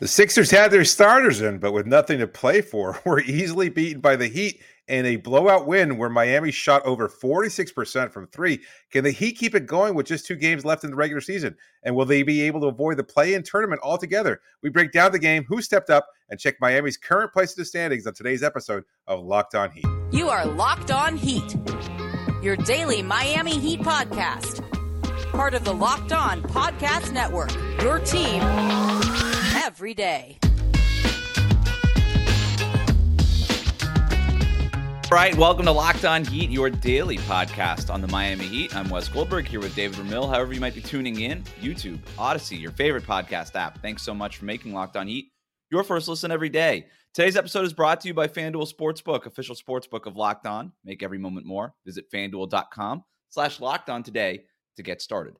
The Sixers had their starters in, but with nothing to play for, were easily beaten by the Heat in a blowout win where Miami shot over 46% from three. Can the Heat keep it going with just two games left in the regular season? And will they be able to avoid the play in tournament altogether? We break down the game, who stepped up, and check Miami's current place in the standings on today's episode of Locked On Heat. You are Locked On Heat, your daily Miami Heat podcast, part of the Locked On Podcast Network, your team every day. All right, welcome to Locked On Heat, your daily podcast on the Miami Heat. I'm Wes Goldberg here with David Ramil. However, you might be tuning in, YouTube, Odyssey, your favorite podcast app. Thanks so much for making Locked On Heat your first listen every day. Today's episode is brought to you by FanDuel Sportsbook, official sportsbook of Locked On. Make every moment more. Visit fanduel.com slash locked on today to get started.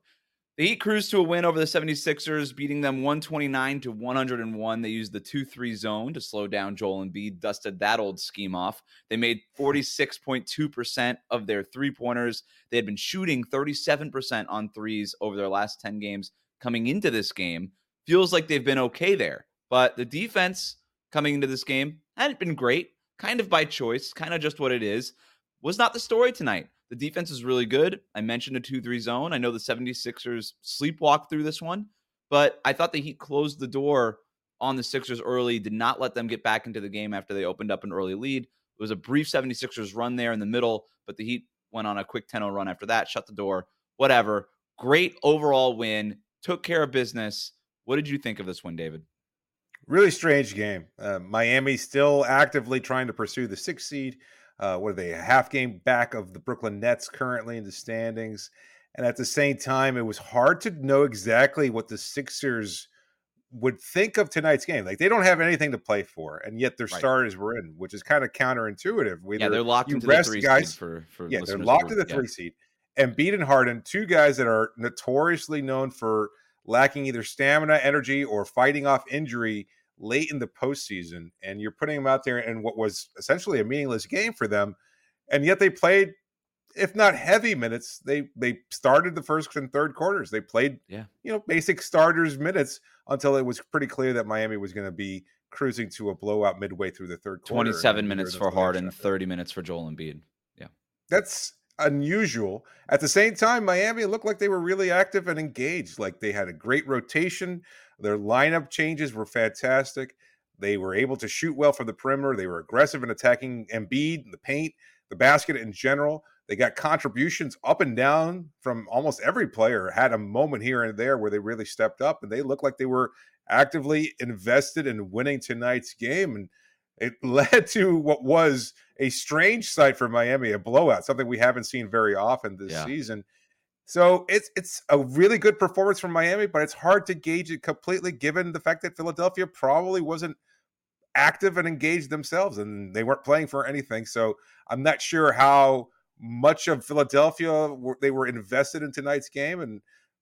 The Heat cruised to a win over the 76ers, beating them 129 to 101. They used the 2 3 zone to slow down Joel and Embiid, dusted that old scheme off. They made 46.2% of their three pointers. They had been shooting 37% on threes over their last 10 games coming into this game. Feels like they've been okay there. But the defense coming into this game hadn't been great, kind of by choice, kind of just what it is. Was not the story tonight. The defense is really good. I mentioned a 2 3 zone. I know the 76ers sleepwalked through this one, but I thought the Heat closed the door on the Sixers early, did not let them get back into the game after they opened up an early lead. It was a brief 76ers run there in the middle, but the Heat went on a quick 10 0 run after that, shut the door, whatever. Great overall win, took care of business. What did you think of this one, David? Really strange game. Uh, Miami still actively trying to pursue the sixth seed. Uh, what are they? A half game back of the Brooklyn Nets currently in the standings. And at the same time, it was hard to know exactly what the Sixers would think of tonight's game. Like they don't have anything to play for, and yet their right. starters were in, which is kind of counterintuitive. Yeah, they're locked into the three guys, seed for, for yeah, they're locked to the yeah. three seed. And Embiid and Harden, two guys that are notoriously known for lacking either stamina, energy, or fighting off injury late in the postseason, and you're putting them out there in what was essentially a meaningless game for them, and yet they played, if not heavy minutes, they they started the first and third quarters. They played, yeah, you know, basic starters minutes until it was pretty clear that Miami was going to be cruising to a blowout midway through the third quarter. Twenty-seven minutes for Harden, thirty minutes for Joel Embiid. Yeah, that's unusual. At the same time, Miami looked like they were really active and engaged. Like they had a great rotation. Their lineup changes were fantastic. They were able to shoot well from the perimeter. They were aggressive in attacking Embiid, the paint, the basket in general. They got contributions up and down from almost every player. Had a moment here and there where they really stepped up, and they looked like they were actively invested in winning tonight's game. And it led to what was a strange sight for Miami, a blowout, something we haven't seen very often this yeah. season. So it's it's a really good performance from Miami, but it's hard to gauge it completely given the fact that Philadelphia probably wasn't active and engaged themselves and they weren't playing for anything. So I'm not sure how much of Philadelphia were, they were invested in tonight's game and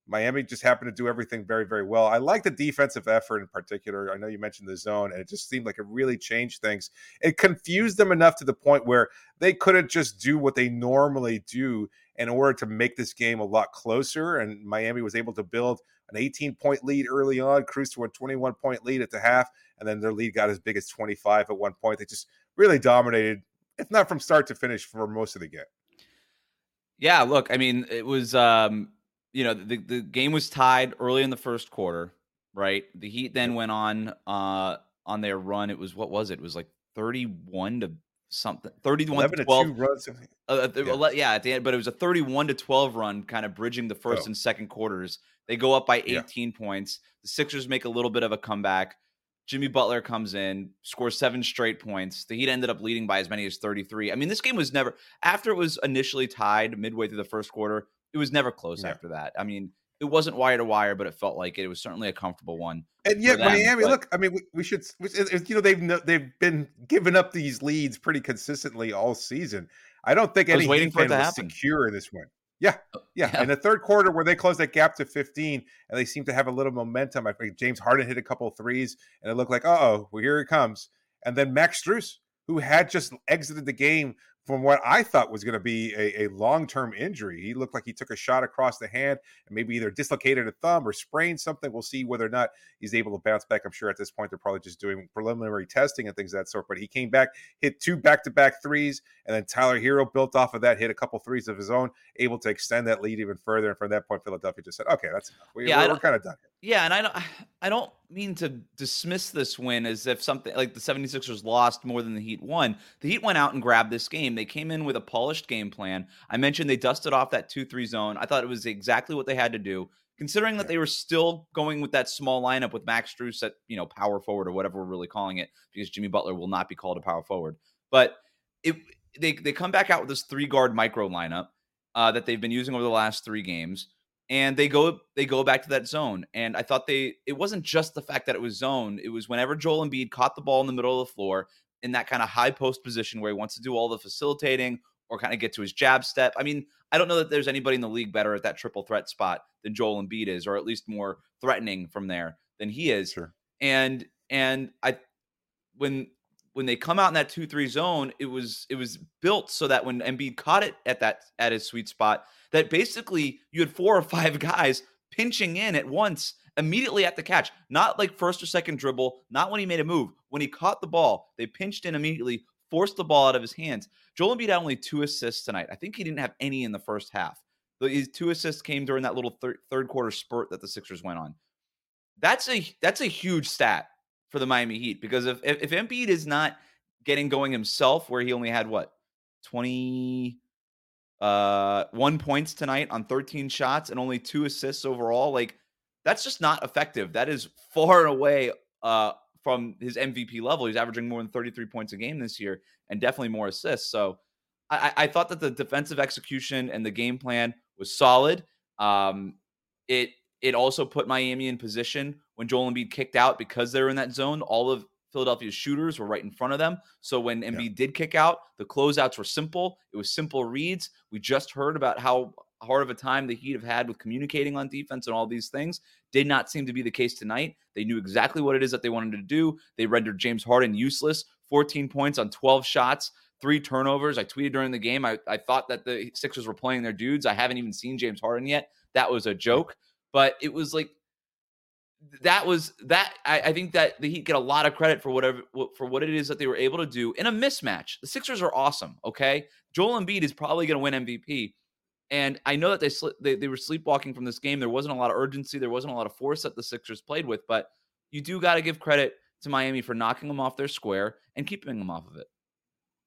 Miami just happened to do everything very, very well. I like the defensive effort in particular. I know you mentioned the zone, and it just seemed like it really changed things. It confused them enough to the point where they couldn't just do what they normally do in order to make this game a lot closer. And Miami was able to build an 18 point lead early on, cruise to a 21 point lead at the half, and then their lead got as big as 25 at one point. They just really dominated, if not from start to finish, for most of the game. Yeah, look, I mean, it was um you know, the, the game was tied early in the first quarter, right? The Heat then went on uh on their run. It was what was it? It was like 31 to something 31 to 12 runs. Uh, uh yeah. yeah. at the end but it was a 31 to 12 run kind of bridging the first oh. and second quarters they go up by 18 yeah. points the sixers make a little bit of a comeback jimmy butler comes in scores seven straight points the heat ended up leading by as many as 33 i mean this game was never after it was initially tied midway through the first quarter it was never close yeah. after that. I mean, it wasn't wire to wire, but it felt like it. It was certainly a comfortable one. And yet, them, Miami, but... look, I mean, we, we should, you know, they've they've been giving up these leads pretty consistently all season. I don't think any waiting for it to was happen. secure in this one. Yeah, oh, yeah. yeah. In the third quarter, where they closed that gap to 15, and they seem to have a little momentum. I think James Harden hit a couple of threes, and it looked like, oh, well, here it comes. And then Max Strus, who had just exited the game from what I thought was going to be a, a long term injury. He looked like he took a shot across the hand and maybe either dislocated a thumb or sprained something. We'll see whether or not he's able to bounce back. I'm sure at this point they're probably just doing preliminary testing and things of that sort. But he came back, hit two back to back threes, and then Tyler Herro built off of that, hit a couple threes of his own, able to extend that lead even further. And from that point, Philadelphia just said, okay, that's we, yeah, we're, we're kind of done. Yeah, and I don't I don't mean to dismiss this win as if something like the 76ers lost more than the Heat won. The Heat went out and grabbed this game. They came in with a polished game plan. I mentioned they dusted off that 2-3 zone. I thought it was exactly what they had to do. Considering that they were still going with that small lineup with Max Strus at, you know, power forward or whatever we're really calling it, because Jimmy Butler will not be called a power forward. But it they they come back out with this three guard micro lineup uh, that they've been using over the last three games and they go they go back to that zone. And I thought they it wasn't just the fact that it was zone; it was whenever Joel Embiid caught the ball in the middle of the floor in that kind of high post position where he wants to do all the facilitating or kind of get to his jab step. I mean, I don't know that there's anybody in the league better at that triple threat spot than Joel Embiid is, or at least more threatening from there than he is. Sure. And and I when when they come out in that two three zone, it was it was built so that when Embiid caught it at that at his sweet spot, that basically you had four or five guys pinching in at once immediately at the catch. Not like first or second dribble, not when he made a move. When he caught the ball, they pinched in immediately, forced the ball out of his hands. Joel Embiid had only two assists tonight. I think he didn't have any in the first half. His two assists came during that little thir- third quarter spurt that the Sixers went on. That's a that's a huge stat for the Miami Heat because if if, if Embiid is not getting going himself, where he only had what twenty uh, one points tonight on 13 shots and only two assists overall. Like that's just not effective. That is far away uh, from his MVP level. He's averaging more than 33 points a game this year and definitely more assists. So I, I thought that the defensive execution and the game plan was solid. Um, it it also put Miami in position when Joel Embiid kicked out because they were in that zone. All of Philadelphia's shooters were right in front of them. So when Embiid yeah. did kick out, the closeouts were simple. It was simple reads. We just heard about how hard of a time the Heat have had with communicating on defense and all these things. Did not seem to be the case tonight. They knew exactly what it is that they wanted to do. They rendered James Harden useless. 14 points on 12 shots, three turnovers. I tweeted during the game. I, I thought that the Sixers were playing their dudes. I haven't even seen James Harden yet. That was a joke. But it was like that was that I, I, think that the Heat get a lot of credit for whatever for what it is that they were able to do in a mismatch. The Sixers are awesome. Okay, Joel Embiid is probably going to win MVP, and I know that they, they they were sleepwalking from this game. There wasn't a lot of urgency. There wasn't a lot of force that the Sixers played with, but you do got to give credit to Miami for knocking them off their square and keeping them off of it.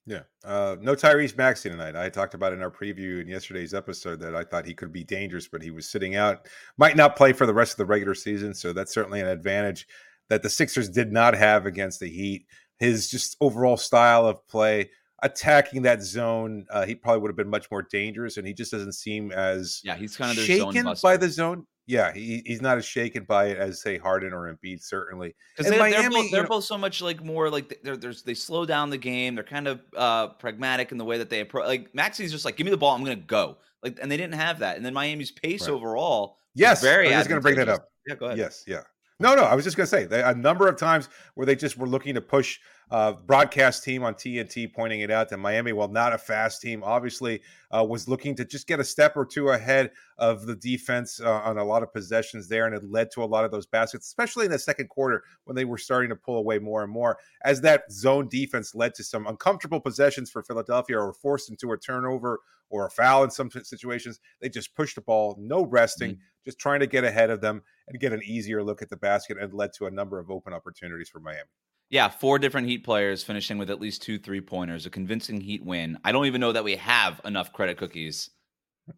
Yeah. Uh, no Tyrese Maxey tonight. I talked about in our preview in yesterday's episode that I thought he could be dangerous, but he was sitting out, might not play for the rest of the regular season. So that's certainly an advantage that the Sixers did not have against the Heat. His just overall style of play, attacking that zone, uh, he probably would have been much more dangerous, and he just doesn't seem as yeah, he's kind of shaken by the zone yeah, he, he's not as shaken by it as say Harden or Embiid, certainly. Because they, are both, they're both so much like more like they're, there's they slow down the game. They're kind of uh, pragmatic in the way that they approach. Like Maxey's just like, give me the ball, I'm gonna go. Like, and they didn't have that. And then Miami's pace right. overall, yes, very. I was going to bring that up. Yeah, go ahead. Yes, yeah. No, no, I was just going to say they, a number of times where they just were looking to push uh, broadcast team on TNT pointing it out that Miami, while not a fast team, obviously uh, was looking to just get a step or two ahead of the defense uh, on a lot of possessions there, and it led to a lot of those baskets, especially in the second quarter when they were starting to pull away more and more. As that zone defense led to some uncomfortable possessions for Philadelphia, or forced into a turnover or a foul in some situations, they just pushed the ball, no resting, mm-hmm. just trying to get ahead of them and get an easier look at the basket, and led to a number of open opportunities for Miami. Yeah, four different Heat players finishing with at least two three pointers, a convincing Heat win. I don't even know that we have enough credit cookies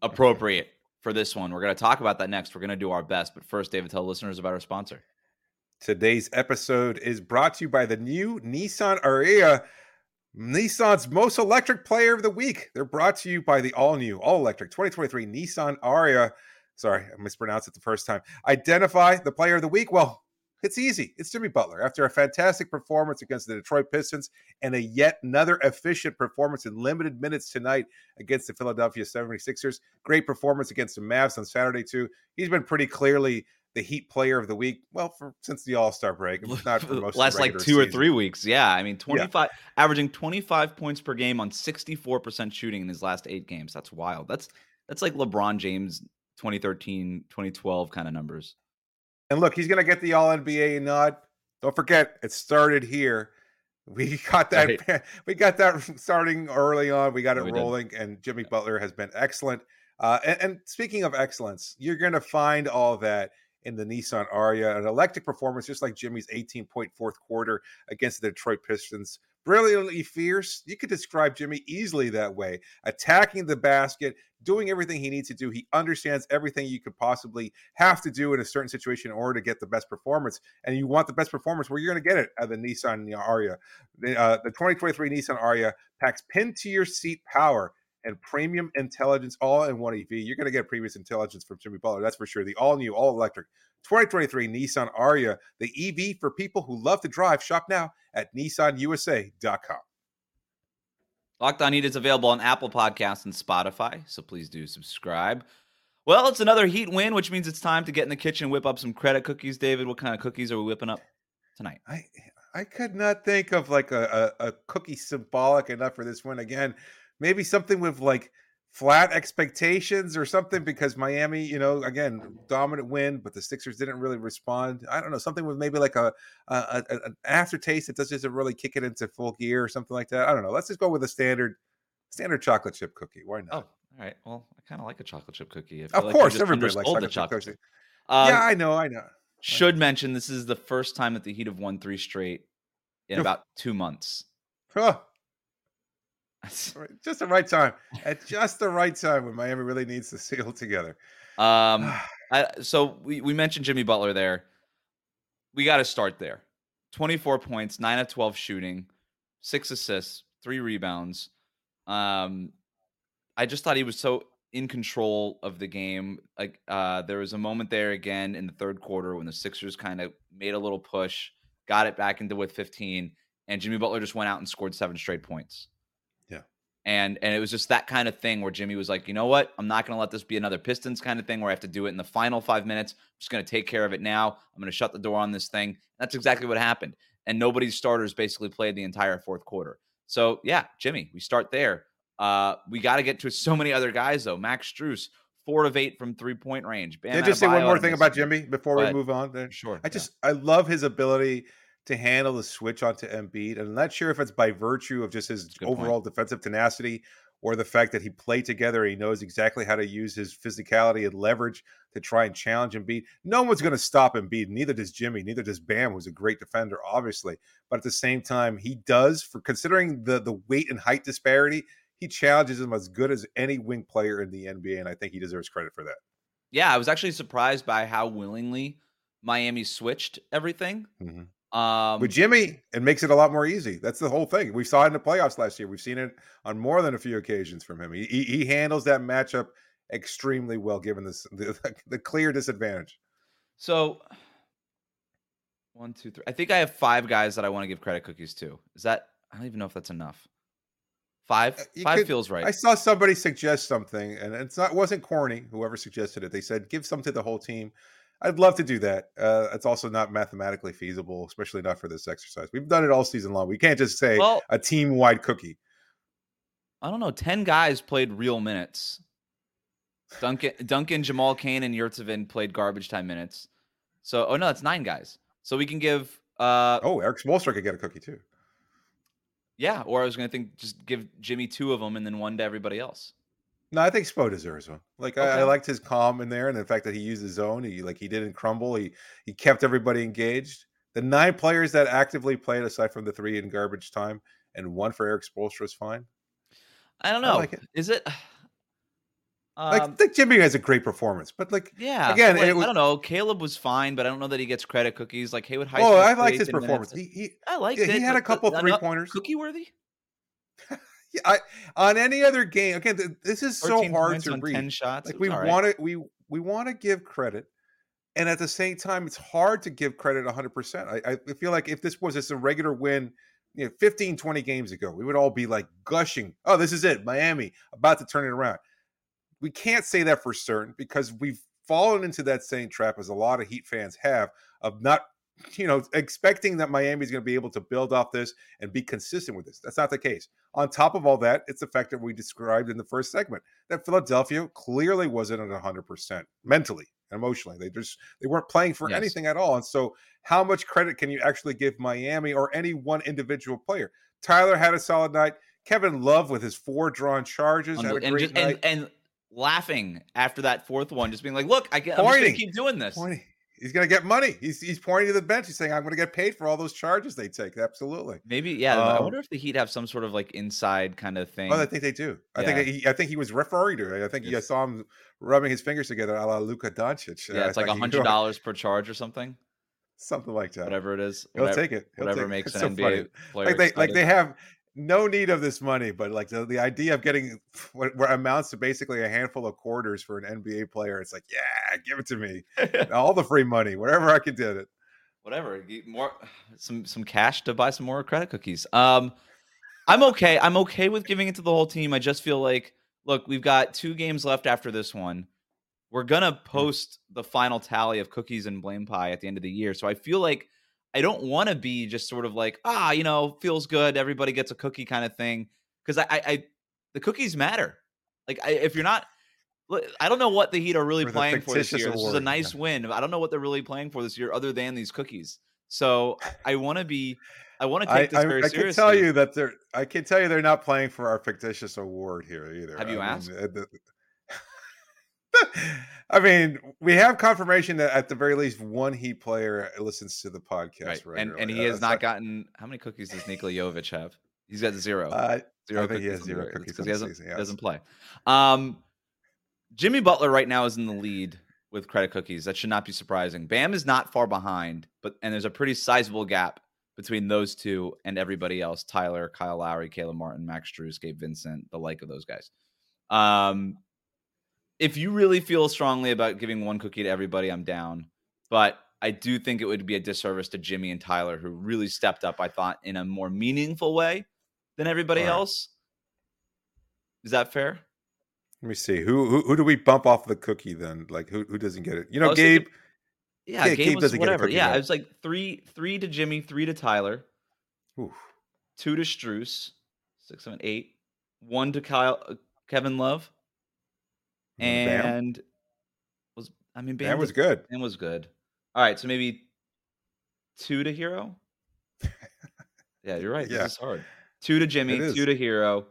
appropriate for this one. We're going to talk about that next. We're going to do our best. But first, David, tell listeners about our sponsor. Today's episode is brought to you by the new Nissan Ariya, Nissan's most electric player of the week. They're brought to you by the all new, all electric 2023 Nissan Ariya. Sorry, I mispronounced it the first time. Identify the player of the week. Well, it's easy. It's Jimmy Butler. After a fantastic performance against the Detroit Pistons and a yet another efficient performance in limited minutes tonight against the Philadelphia 76ers, great performance against the Mavs on Saturday, too. He's been pretty clearly the Heat Player of the Week. Well, for since the All Star break, not for most last like two season. or three weeks. Yeah, I mean, twenty five, yeah. averaging twenty five points per game on sixty four percent shooting in his last eight games. That's wild. That's that's like LeBron James 2013, 2012 kind of numbers. And look, he's going to get the All NBA nod. Don't forget, it started here. We got that. Right. We got that starting early on. We got it rolling, did. and Jimmy Butler has been excellent. Uh, and, and, speaking of excellence, you're going to find all that in the Nissan Ariya, an electric performance, just like Jimmy's 18 point fourth quarter against the Detroit Pistons brilliantly fierce. You could describe Jimmy easily that way. Attacking the basket, doing everything he needs to do. He understands everything you could possibly have to do in a certain situation in order to get the best performance. And you want the best performance where you're going to get it at the Nissan Ariya. The, uh, the 2023 Nissan Ariya packs pin to your seat power and premium intelligence all in one EV. You're going to get previous intelligence from Jimmy Butler, that's for sure. The all new, all electric 2023 Nissan Ariya, the EV for people who love to drive. Shop now at nissanusa.com. Locked on Heat is available on Apple Podcasts and Spotify, so please do subscribe. Well, it's another Heat win, which means it's time to get in the kitchen, whip up some credit cookies. David, what kind of cookies are we whipping up tonight? I I could not think of like a, a, a cookie symbolic enough for this win. Again, maybe something with like flat expectations or something because Miami, you know, again, dominant win, but the Sixers didn't really respond. I don't know, something with maybe like a, a, a an aftertaste that doesn't really kick it into full gear or something like that. I don't know. Let's just go with a standard standard chocolate chip cookie. Why not? Oh, all right. Well, I kind of like a chocolate chip cookie. of like course, everybody likes chocolate, chocolate chip cookie. Um, yeah, I know, I know. Should mention this is the first time that the Heat have won three straight in about two months. Huh just the right time at just the right time when Miami really needs to seal together. Um, I, so we, we mentioned Jimmy Butler there. We got to start there. 24 points, 9 of 12 shooting, 6 assists, 3 rebounds. Um, I just thought he was so in control of the game. Like uh, there was a moment there again in the third quarter when the Sixers kind of made a little push, got it back into with 15, and Jimmy Butler just went out and scored seven straight points and and it was just that kind of thing where Jimmy was like, you know what, I'm not going to let this be another Pistons kind of thing where I have to do it in the final five minutes. I'm just going to take care of it now. I'm going to shut the door on this thing. That's exactly what happened. And nobody's starters basically played the entire fourth quarter. So yeah, Jimmy, we start there. Uh, we got to get to so many other guys though. Max Strus, four of eight from three point range. Bam Can I just say one more thing about Jimmy before we move on? There? Sure. I just yeah. I love his ability to handle the switch onto Embiid. And I'm not sure if it's by virtue of just his overall point. defensive tenacity or the fact that he played together. He knows exactly how to use his physicality and leverage to try and challenge Embiid. No one's going to stop Embiid. Neither does Jimmy. Neither does Bam, who's a great defender, obviously. But at the same time, he does for considering the the weight and height disparity. He challenges him as good as any wing player in the NBA, and I think he deserves credit for that. Yeah, I was actually surprised by how willingly Miami switched everything. Mm-hmm. Um, With Jimmy, it makes it a lot more easy. That's the whole thing. We saw it in the playoffs last year. We've seen it on more than a few occasions from him. He, he, he handles that matchup extremely well, given this the, the clear disadvantage. So, one, two, three. I think I have five guys that I want to give credit cookies to. Is that? I don't even know if that's enough. Five, uh, five could, feels right. I saw somebody suggest something, and it's not wasn't corny. Whoever suggested it, they said give some to the whole team. I'd love to do that. Uh, it's also not mathematically feasible, especially not for this exercise. We've done it all season long. We can't just say well, a team wide cookie. I don't know. Ten guys played real minutes. Duncan, Duncan, Jamal Cain, and Yurtseven played garbage time minutes. So, oh no, that's nine guys. So we can give. uh Oh, Erik Spoelstra could get a cookie too. Yeah, or I was going to think just give Jimmy two of them and then one to everybody else. No, I think Spo deserves one. Like okay. I, I, liked his calm in there, and the fact that he used his zone. He like he didn't crumble. He he kept everybody engaged. The nine players that actively played, aside from the three in garbage time, and one for Erik Spoelstra is fine. I don't know. I like it. Is it? Um, like, I think Jimmy has a great performance, but like, yeah, again, like, was, I don't know. Caleb was fine, but I don't know that he gets credit cookies. Like Haywood High. Oh, I liked his performance. He, he, I liked yeah, it. He had a couple three pointers. Cookie worthy. I, on any other game, again, this is so hard to read. Ten shots. Like we want to, we we want to give credit, and at the same time, it's hard to give credit 100. percent I, I feel like if this was just a regular win, you know, 15, 20 games ago, we would all be like gushing. Oh, this is it, Miami about to turn it around. We can't say that for certain because we've fallen into that same trap as a lot of Heat fans have of not you know, expecting that Miami's going to be able to build off this and be consistent with this. That's not the case. On top of all that, it's the fact that we described in the first segment that Philadelphia clearly wasn't at 100% mentally, and emotionally. They just they weren't playing for yes. anything at all. And so, how much credit can you actually give Miami or any one individual player? Tyler had a solid night. Kevin Love with his four drawn charges had a and, just, night. And, and laughing after that fourth one, just being like, "Look, I, am just going to keep doing this." Pointing he's going to get money. He's he's pointing to the bench. He's saying, "I'm going to get paid for all those charges they take." Absolutely. Maybe, yeah. Um, I wonder if the Heat have some sort of like inside kind of thing. Oh, I think they do. I yeah. think he, I think he was referring to it. I think I saw him rubbing his fingers together, a la Luka Doncic. Yeah, it's I like a hundred dollars per charge or something. Something like that. Whatever it is, he'll take it. He'll whatever take makes it. an so NBA funny. player like they like they have no need of this money, but like the, the idea of getting what, what, amounts to basically a handful of quarters for an NBA player, it's like, yeah, give it to me, all the free money, whatever I can get it. Whatever, more some some cash to buy some more credit cookies. Um, I'm okay. I'm okay with giving it to the whole team. I just feel like, look, we've got two games left after this one. We're gonna hmm. post the final tally of cookies and blame pie at the end of the year, so I feel like I don't want to be just sort of like, ah, you know, feels good. Everybody gets a cookie kind of thing. Cause I, I, I the cookies matter. Like I, if you're not, I don't know what the Heat are really playing for this year. Award. This is a nice yeah. win. I don't know what they're really playing for this year other than these cookies. So I want to be, I want to take this I, very I, I seriously. I can tell you that they're, I can tell you they're not playing for our fictitious award here either. Have you I asked? Mean, the, I mean, we have confirmation that at the very least one Heat player listens to the podcast, right? And and he has not gotten how many cookies does Nikola Jovic have? He's got zero. Uh, zero I think he has zero cookies because he season, yes. doesn't play. Um, Jimmy Butler right now is in the lead with credit cookies. That should not be surprising. Bam is not far behind, but and there's a pretty sizable gap between those two and everybody else: Tyler, Kyle Lowry, Caleb Martin, Max Strus, Gabe Vincent, the like of those guys. Um, if you really feel strongly about giving one cookie to everybody, I'm down. But I do think it would be a disservice to Jimmy and Tyler, who really stepped up, I thought, in a more meaningful way than everybody right. else. Is that fair? Let me see. Who, who who do we bump off the cookie then? Like who who doesn't get it? You know, Gabe. Thinking, yeah, Gabe, Gabe doesn't whatever. get a Yeah, it was like three three to Jimmy, three to Tyler, Oof. two to Strus, six, seven, eight, one to Kyle, uh, Kevin Love, and Bam. was I mean Bam, Bam was good. Bam was good. All right, so maybe two to Herro. yeah, you're right. Yeah. This is hard. Two to Jimmy, two to Herro.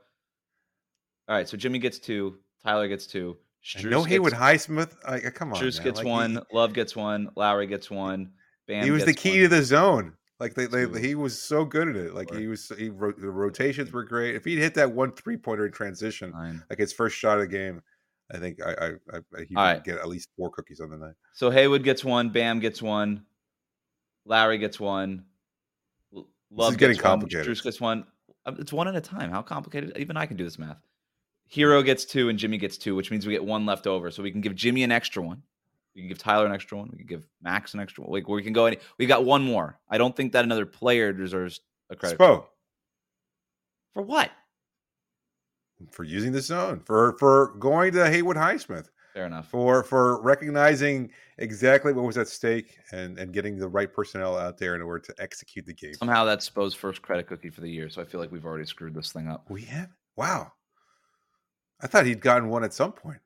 All right, so Jimmy gets two, Tyler gets two. no Haywood Highsmith. Like, come on, man. gets like, one, he, Love gets one, Lowry gets one. Bam he was the key one. to the zone. Like they, they, he was so good at it. Like he was, he wrote the rotations were great. If he'd hit that one three pointer in transition, Nine. like his first shot of the game, I think I, I, I he right. get at least four cookies on the night. So Haywood gets one, Bam gets one, Lowry gets one, Love this is getting complicated. One, Strus gets one. Uh, it's one at a time. How complicated? Even I can do this math. Herro gets two and Jimmy gets two, which means we get one left over. So we can give Jimmy an extra one. We can give Tyler an extra one. We can give Max an extra one. Like we can go any. We got one more. I don't think that another player deserves a credit. Spo. For what? For using the zone, for for going to Haywood Highsmith. Fair enough. For for recognizing exactly what was at stake and and getting the right personnel out there in order to execute the game. Somehow that's Spo's first credit cookie for the year, so I feel like we've already screwed this thing up. We have. Wow. I thought he'd gotten one at some point.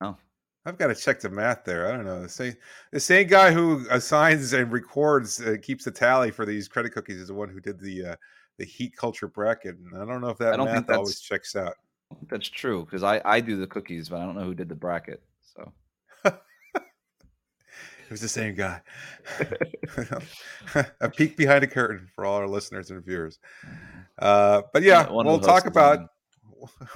Oh. I've got to check the math there. I don't know. The same the same guy who assigns and records uh, keeps the tally for these credit cookies is the one who did the uh, the heat culture bracket. And I don't know if that math always checks out. That's true because I I do the cookies, but I don't know who did the bracket. So it was the same guy. a peek behind a curtain for all our listeners and viewers. Uh, but yeah, yeah we'll talk about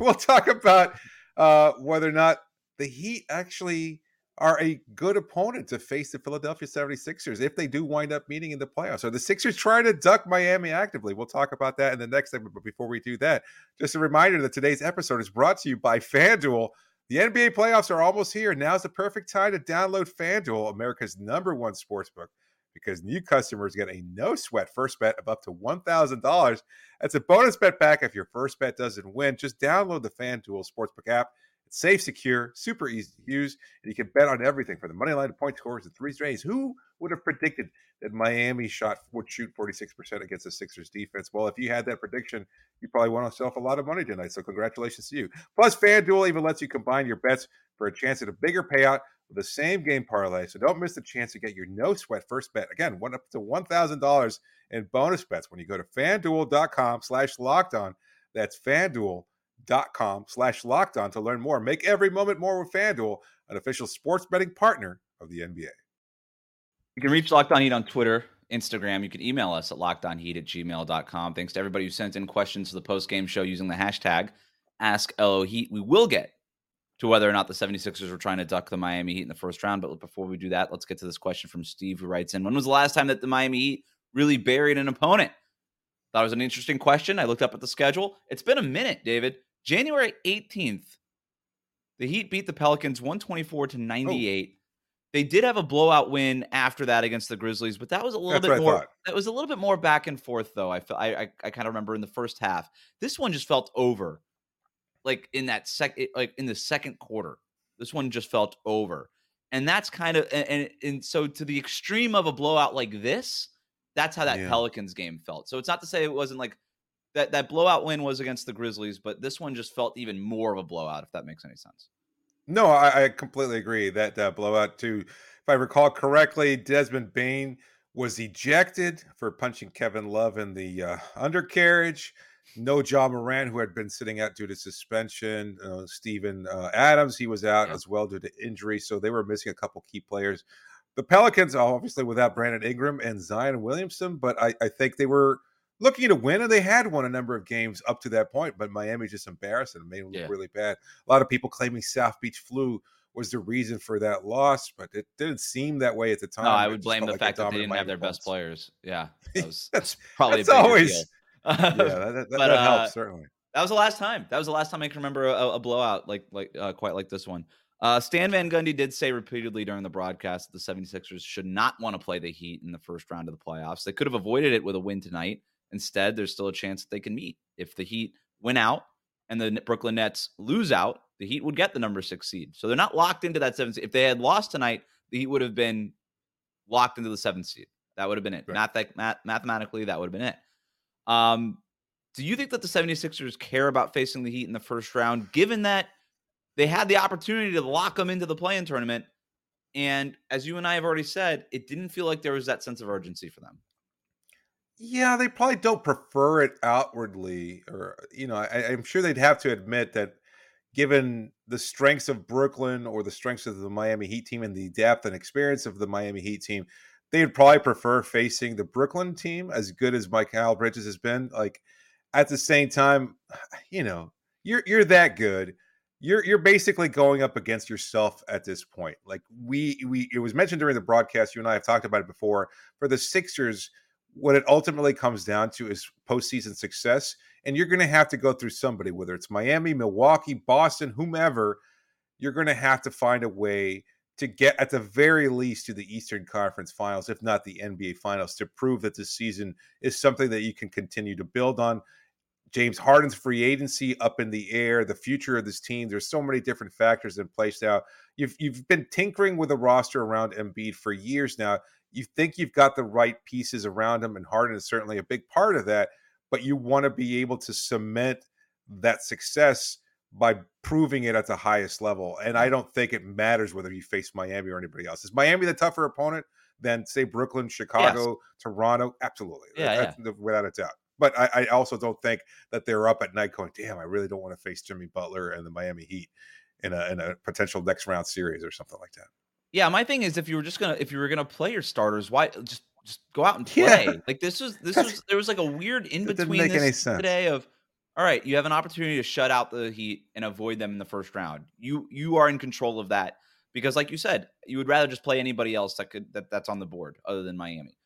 we'll talk about uh, whether or not the Heat actually are a good opponent to face the Philadelphia 76ers if they do wind up meeting in the playoffs. Are the Sixers trying to duck Miami actively? We'll talk about that in the next segment. But before we do that, just a reminder that today's episode is brought to you by FanDuel. The NBA playoffs are almost here. Now's the perfect time to download FanDuel, America's number one sportsbook, because new customers get a no sweat first bet of up to $1,000. That's a bonus bet back if your first bet doesn't win. Just download the FanDuel Sportsbook app It's safe, secure, super easy to use, and you can bet on everything from the money line to point scores and three strays. Who would have predicted that Miami shot would shoot 46% against the Sixers defense? Well, if you had that prediction, you probably won yourself a lot of money tonight. So congratulations to you. Plus, FanDuel even lets you combine your bets for a chance at a bigger payout with the same game parlay. So don't miss the chance to get your no sweat first bet. Again, one up to $1,000 in bonus bets when you go to fanduel.com slash locked on. That's fanduel dot com slash locked on to learn more. Make every moment more with FanDuel, an official sports betting partner of the NBA. You can reach Locked On Heat on Twitter, Instagram. You can email us at lockedonheat at gmail.com. Thanks to everybody who sent in questions to the post game show using the hashtag AskLOHeat. We will get to whether or not the 76ers were trying to duck the Miami Heat in the first round. But before we do that, let's get to this question from Steve, who writes in When was the last time that the Miami Heat really buried an opponent? That was an interesting question. I looked up at the schedule. It's been a minute, David. January 18th, the Heat beat the Pelicans 124 to 98. Oh. They did have a blowout win after that against the Grizzlies, but that was a little That's bit more. That was a little bit more back and forth, though. I I, I kind of remember in the first half. This one just felt over, like in that sec, like in the second quarter. This one just felt over, and that's kind of and, and, and so to the extreme of a blowout like this, that's how that yeah. Pelicans game felt. So it's not to say it wasn't like that that blowout win was against the Grizzlies, but this one just felt even more of a blowout. If that makes any sense. No, I, I completely agree that uh, blowout too. If I recall correctly, Desmond Bane was ejected for punching Kevin Love in the uh, undercarriage. No Ja Morant, who had been sitting out due to suspension. Uh, Steven uh, Adams, he was out yeah. as well due to injury. So they were missing a couple key players. The Pelicans, obviously, without Brandon Ingram and Zion Williamson, but I, I think they were looking to win, and they had won a number of games up to that point, but Miami just embarrassed them, made them yeah. look really bad. A lot of people claiming South Beach flu was the reason for that loss, but it didn't seem that way at the time. No, I would blame the like fact that they didn't Miami have their best players. Yeah, that was, that's probably that's always yeah, that, that, but, that uh, helps certainly. That was the last time. That was the last time I can remember a, a blowout like like uh, quite like this one. Uh, Stan Van Gundy did say repeatedly during the broadcast that the 76ers should not want to play the Heat in the first round of the playoffs. They could have avoided it with a win tonight. Instead, there's still a chance that they can meet. If the Heat win out and the Brooklyn Nets lose out, the Heat would get the number six seed. So they're not locked into that seventh. Seed. If they had lost tonight, the Heat would have been locked into the seventh seed. That would have been it. Right. Math- math- mathematically, that would have been it. Um, do you think that the 76ers care about facing the Heat in the first round, given that they had the opportunity to lock them into the play-in tournament? And as you and I have already said, it didn't feel like there was that sense of urgency for them. Yeah, they probably don't prefer it outwardly, or you know, I, I'm sure they'd have to admit that given the strengths of Brooklyn or the strengths of the Miami Heat team and the depth and experience of the Miami Heat team, they'd probably prefer facing the Brooklyn team as good as Mikal Bridges has been. Like at the same time, you know, you're you're that good. You're you're basically going up against yourself at this point. Like we we it was mentioned during the broadcast, you and I have talked about it before. For the Sixers, what it ultimately comes down to is postseason success. And you're going to have to go through somebody, whether it's Miami, Milwaukee, Boston, whomever, you're going to have to find a way to get at the very least to the Eastern Conference Finals, if not the NBA Finals, to prove that this season is something that you can continue to build on. James Harden's free agency up in the air, the future of this team. There's so many different factors in place now. You've you've been tinkering with a roster around Embiid for years now you think you've got the right pieces around him, and Harden is certainly a big part of that. But you want to be able to cement that success by proving it at the highest level. And I don't think it matters whether you face Miami or anybody else. Is Miami the tougher opponent than say Brooklyn, Chicago, yes. Toronto? Absolutely, yeah, yeah. without a doubt. But I, I, also don't think that they're up at night going, "Damn, I really don't want to face Jimmy Butler and the Miami Heat in a in a potential next round series or something like that." Yeah, my thing is if you were just gonna if you were gonna play your starters, why just just go out and play? Yeah. Like this was this was there was like a weird in between this today of all right, you have an opportunity to shut out the Heat and avoid them in the first round. You you are in control of that because, like you said, you would rather just play anybody else that could that, that's on the board other than Miami.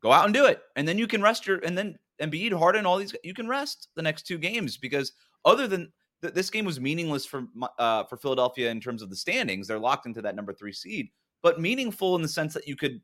Go out and do it, and then you can rest your and then Embiid, Harden, all these you can rest the next two games because other than th- this game was meaningless for uh, for Philadelphia in terms of the standings. They're locked into that number three seed, but meaningful in the sense that you could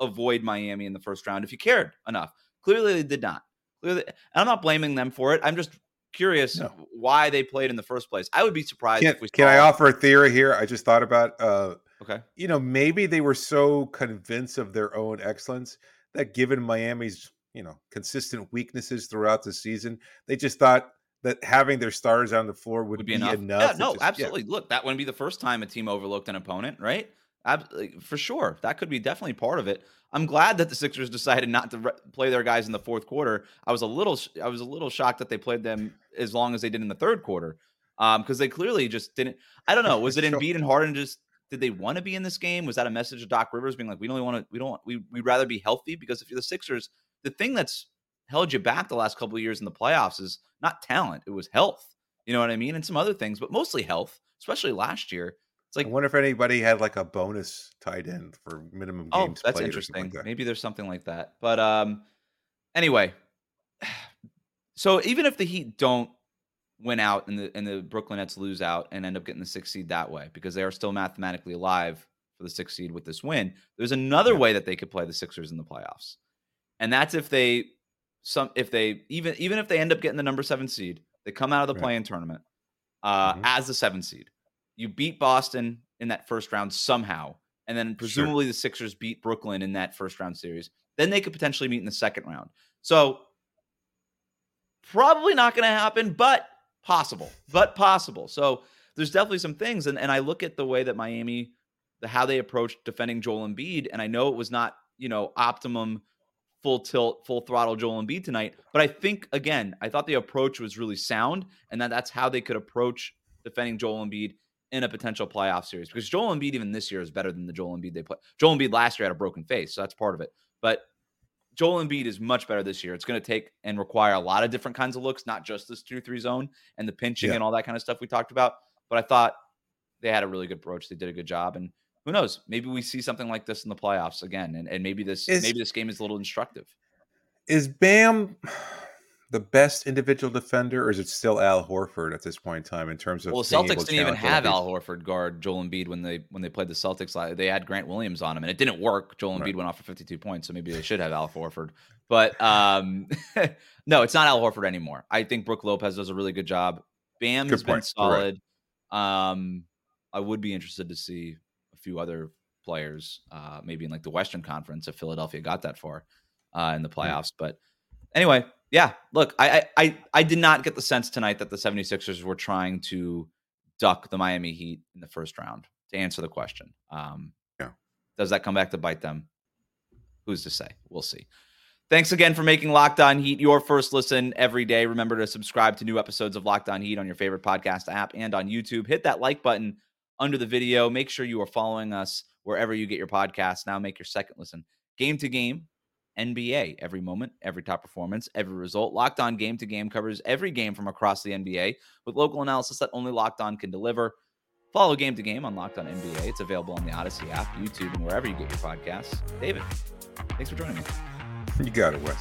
avoid Miami in the first round if you cared enough. Clearly, they did not. Clearly, I'm not blaming them for it. I'm just curious No. why they played in the first place. I would be surprised Can, if we can I saw- offer a theory here? I just thought about uh Okay. you know, maybe they were so convinced of their own excellence that given Miami's, you know, consistent weaknesses throughout the season, they just thought that having their stars on the floor would, would be, be enough. enough. yeah, no, just- yeah. absolutely. Look, that wouldn't be the first time a team overlooked an opponent, right? Ab- for sure, that could be definitely part of it. I'm glad that the Sixers decided not to re- play their guys in the fourth quarter. I was a little, sh- I was a little shocked that they played them as long as they did in the third quarter, um, because they clearly just didn't. I don't know. Was it. Embiid and Harden just? Did they want to be in this game? Was that a message of Doc Rivers being like, we don't want to, we don't, we we'd rather be healthy because if you're the Sixers, the thing that's held you back the last couple of years in the playoffs is not talent, it was health. You know what I mean? And some other things, but mostly health, especially last year. It's like, I wonder if anybody had like a bonus tight end for minimum oh, games that's played or interesting. like that. Maybe there's something like that. But um, anyway, so even if the Heat don't win out and the and the Brooklyn Nets lose out and end up getting the sixth seed that way because they are still mathematically alive for the sixth seed with this win, there's another Yeah. way that they could play the Sixers in the playoffs, and that's if they some if they even even if they end up getting the number seven seed, they come out of the Right. play-in tournament uh, Mhm. as the seven seed. You beat Boston in that first round somehow, and then presumably the Sixers beat Brooklyn in that first round series. Then they could potentially meet in the second round. So probably not going to happen, but possible. But possible. So there's definitely some things, and and I look at the way that Miami, the how they approached defending Joel Embiid, and I know it was not you know optimum full tilt, full throttle Joel Embiid tonight. But I think again, I thought the approach was really sound, and that that's how they could approach defending Joel Embiid in a potential playoff series. Because Joel Embiid even this year is better than the Joel Embiid they play. Joel Embiid last year had a broken face, so that's part of it. But Joel Embiid is much better this year. It's going to take and require a lot of different kinds of looks, not just this two three zone and the pinching Yeah. and all that kind of stuff we talked about. But I thought they had a really good approach. They did a good job, and who knows? Maybe we see something like this in the playoffs again, and, and maybe this Is- maybe this game is a little instructive. Is Bam the best individual defender, or is it still Al Horford at this point in time in terms of? Well, Celtics didn't even have Al Horford guard Joel Embiid when they when they played the Celtics. They had Grant Williams on him, and it didn't work. Joel Embiid Right. went off for 52 points, so maybe they should have Al Horford. But um, no, it's not Al Horford anymore. I think Brook Lopez does a really good job. Bam Good has been point. Right. solid. Um, I would be interested to see few other players, uh, maybe in like the Western Conference if Philadelphia got that far uh, in the playoffs. But anyway, yeah, look, I, I I I did not get the sense tonight that the 76ers were trying to duck the Miami Heat in the first round to answer the question. Um, Yeah. Does that come back to bite them? Who's to say? We'll see. Thanks again for making Locked On Heat your first listen every day. Remember to subscribe to new episodes of Locked On Heat on your favorite podcast app and on YouTube. Hit that like button under the video. Make sure you are following us wherever you get your podcasts. Now make your second listen. Game to game, NBA. Every moment, every top performance, every result. Locked On Game to Game covers every game from across the NBA with local analysis that only Locked On can deliver. Follow Game to Game on Locked On NBA. It's available on the Odyssey app, YouTube, and wherever you get your podcasts. David, thanks for joining me. You got it, Wes.